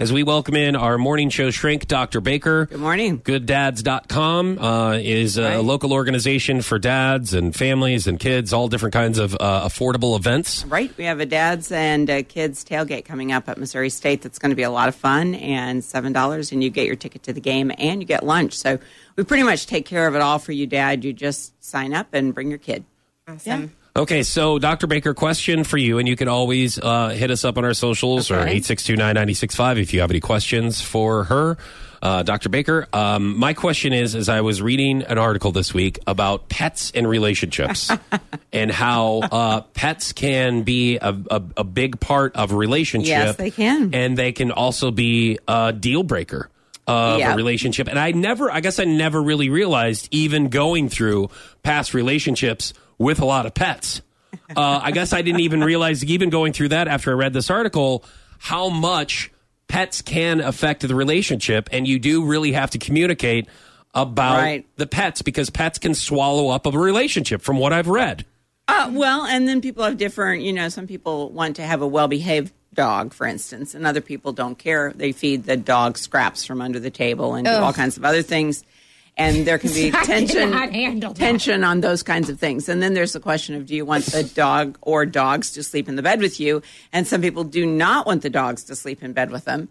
as we welcome in our morning show shrink, Dr. Baker. Good morning. GoodDads.com uh, is a Right. local organization for dads and families and kids, all different kinds of uh, affordable events. Right, we have a dads and uh kids tailgate coming up at Missouri State. That's going to be a lot of fun, and seven dollars, and you get your ticket to the game, and you get lunch. So we pretty much take care of it all for you, Dad. You just sign up and bring your kid. Awesome. Okay, so Dr. Baker, question for you, and you can always uh, hit us up on our socials or Okay. 862 9965 if you have any questions for her. Uh, Dr. Baker, um, my question is: As I was reading an article this week about pets and relationships, and how uh, pets can be a, a, a big part of a relationship. Yes, they can. and they can also be a deal breaker of Yeah. a relationship. And I never, I guess, I never really realized, even going through past relationships with a lot of pets. Uh, I guess I didn't even realize, even going through that after I read this article, how much pets can affect the relationship. And you do really have to communicate about Right. the pets because pets can swallow up a relationship, from what I've read. Uh, well, and then people have different, you know, some people want to have a well behaved dog, for instance, and other people don't care. They feed the dog scraps from under the table and do all kinds of other things. And there can be I tension, that. tension on those kinds of things. And then there's the question of do you want the dog or dogs to sleep in the bed with you? And some people do not want the dogs to sleep in bed with them.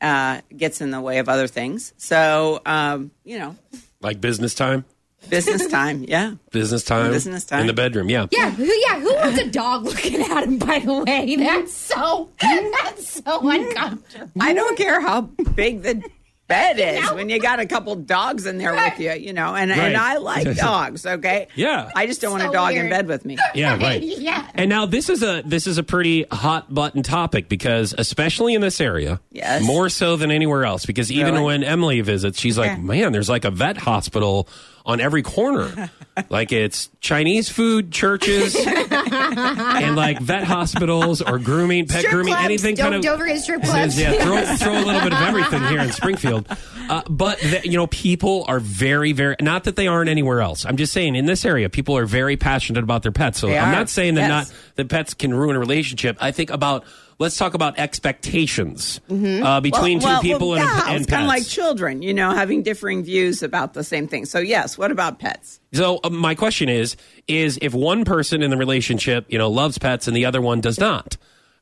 Uh, gets in the way of other things. So, um, you know, Like business time, business time. Yeah. business time, Business time. in the bedroom. Yeah. Yeah, who, yeah. Who wants a dog looking at him? By the way, that's so that's so mm-hmm. uncomfortable. I don't care how big the bed is No. when you got a couple dogs in there with you, you know. And Right. and I like dogs, okay? Yeah. I just don't want a dog in bed with me. Yeah, right. Yeah. And now this is a this is a pretty hot button topic because especially in this area, Yes. more so than anywhere else. Because even Really? when Emily visits, she's like, Okay. "Man, there's like a vet hospital on every corner. like it's Chinese food, churches, and like vet hospitals or grooming, pet Strip grooming, clubs. anything don't, kind of." don't forget strip clubs. yeah, throw, throw a little bit of everything here in Springfield. Uh, but, the, you know, people are very, very, not that they aren't anywhere else. I'm just saying in this area, people are very passionate about their pets. So They I'm are. not saying that Yes. not that pets can ruin a relationship. I think about, let's talk about expectations uh, between two people and, yeah, and it's kind of like children, you know, having differing views about the same thing. So yes, what about pets? So uh, my question is, is if one person in the relationship, you know, loves pets and the other one does not,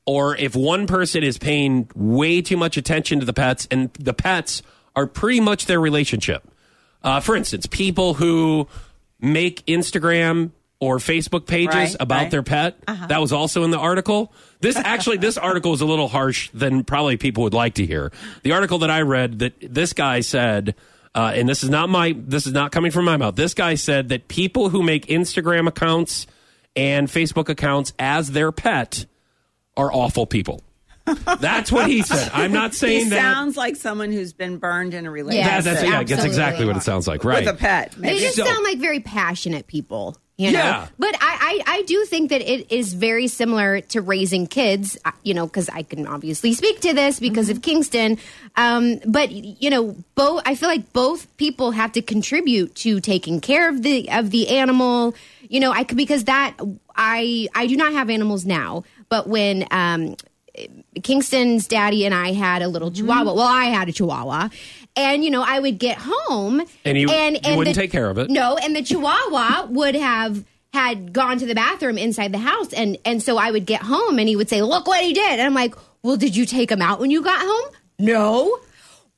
or if one person is paying way too much attention to the pets and the pets are pretty much their relationship. Uh, for instance, people who make Instagram or Facebook pages Right, about right. their pet. That was also in the article. This actually, this article is a little harsh than probably people would like to hear. The article that I read that this guy said, uh, and this is not my, this is not coming from my mouth. This guy said that people who make Instagram accounts and Facebook accounts as their pet are awful people. That's what he said. I'm not He saying that. sounds like someone who's been burned in a relationship Yes, That- that's, yeah, that's exactly what it sounds like. Right. with a pet. They just So- sound like very passionate people. You know? Yeah. But I, I, I do think that it is very similar to raising kids, uh, you know, because I can obviously speak to this because of Kingston. Um, but, you know, both, I feel like both people have to contribute to taking care of the, of the animal, you know, I could, because that, I, I do not have animals now, but when, um, Kingston's daddy and I had a little mm-hmm. chihuahua. Well, I had a chihuahua. And, you know, I would get home And you- and, you and wouldn't the- take care of it. No, and the chihuahua would have had gone to the bathroom inside the house and and so I would get home and he would say, "Look what he did." And I'm like, "Well, did you take him out when you got home?" "No."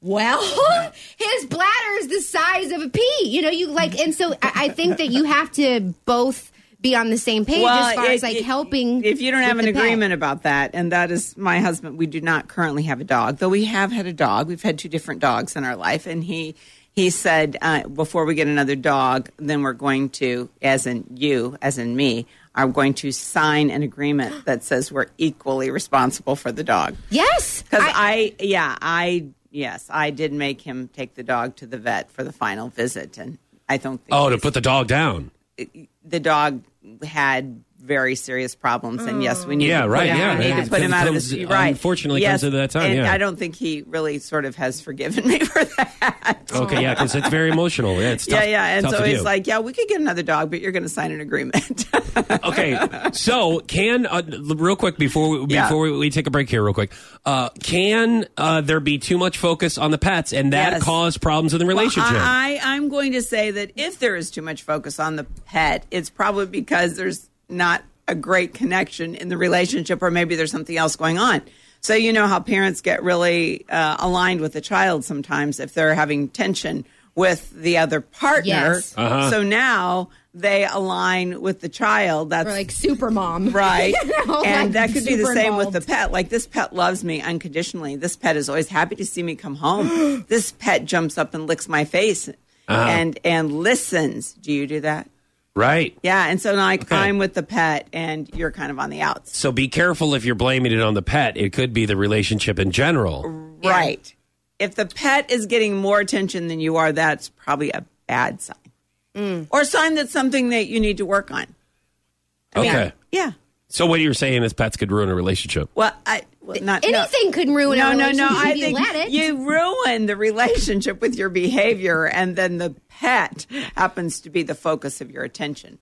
Well, his bladder is the size of a pea. You know, you like and so I, I think that you have to both be on the same page as far it- as like it- helping If you don't have an the pet. agreement about that, and that is my husband, we do not currently have a dog, though we have had a dog. We've had two different dogs in our life, and he he said uh, before we get another dog, then we're going to, as in you, as in me, are going to sign an agreement that says we're equally responsible for the dog. Yes. Because I- I, yeah, I, yes, I did make him take the dog to the vet for the final visit, and I don't think Oh, to put the dog down. the dog had very serious problems, and yes, we need Yeah, to put right, him, yeah, we need it to put him out of comes- this. Right, unfortunately yes, comes into that time, and yeah. I don't think he really sort of has forgiven me for that. Okay, yeah, because it's very emotional. Yeah, it's tough, yeah, yeah, and so he's do. like, "Yeah, we could get another dog, but you're going to sign an agreement." okay, so can uh, real quick before we, Yeah. before we, we take a break here, real quick, uh, can uh, there be too much focus on the pets and that Yes. cause problems in the relationship? I, I'm going to say that if there is too much focus on the pet, it's probably because there's not a great connection in the relationship, or maybe there's something else going on. So, you know how parents get really uh, aligned with the child sometimes if they're having tension with the other partner. Yes. Uh-huh. So now they align with the child. That's Or like super mom. Right. You know, and like that could be the super same with the pet. Like this pet loves me unconditionally. This pet is always happy to see me come home. this pet jumps up and licks my face Uh-huh. and and listens. Do you do that? Right. Yeah. And so like Okay. I'm with the pet and you're kind of on the outs. So be careful if you're blaming it on the pet. It could be the relationship in general. Right. If the pet is getting more attention than you are, that's probably a bad sign. Mm. Or a sign that's something that you need to work on. Okay. Yeah. So what you're saying is pets could ruin a relationship. Well, I well, not no. Anything could ruin no, no, no. I think you ruin the relationship with your behavior, and then the pet happens to be the focus of your attention.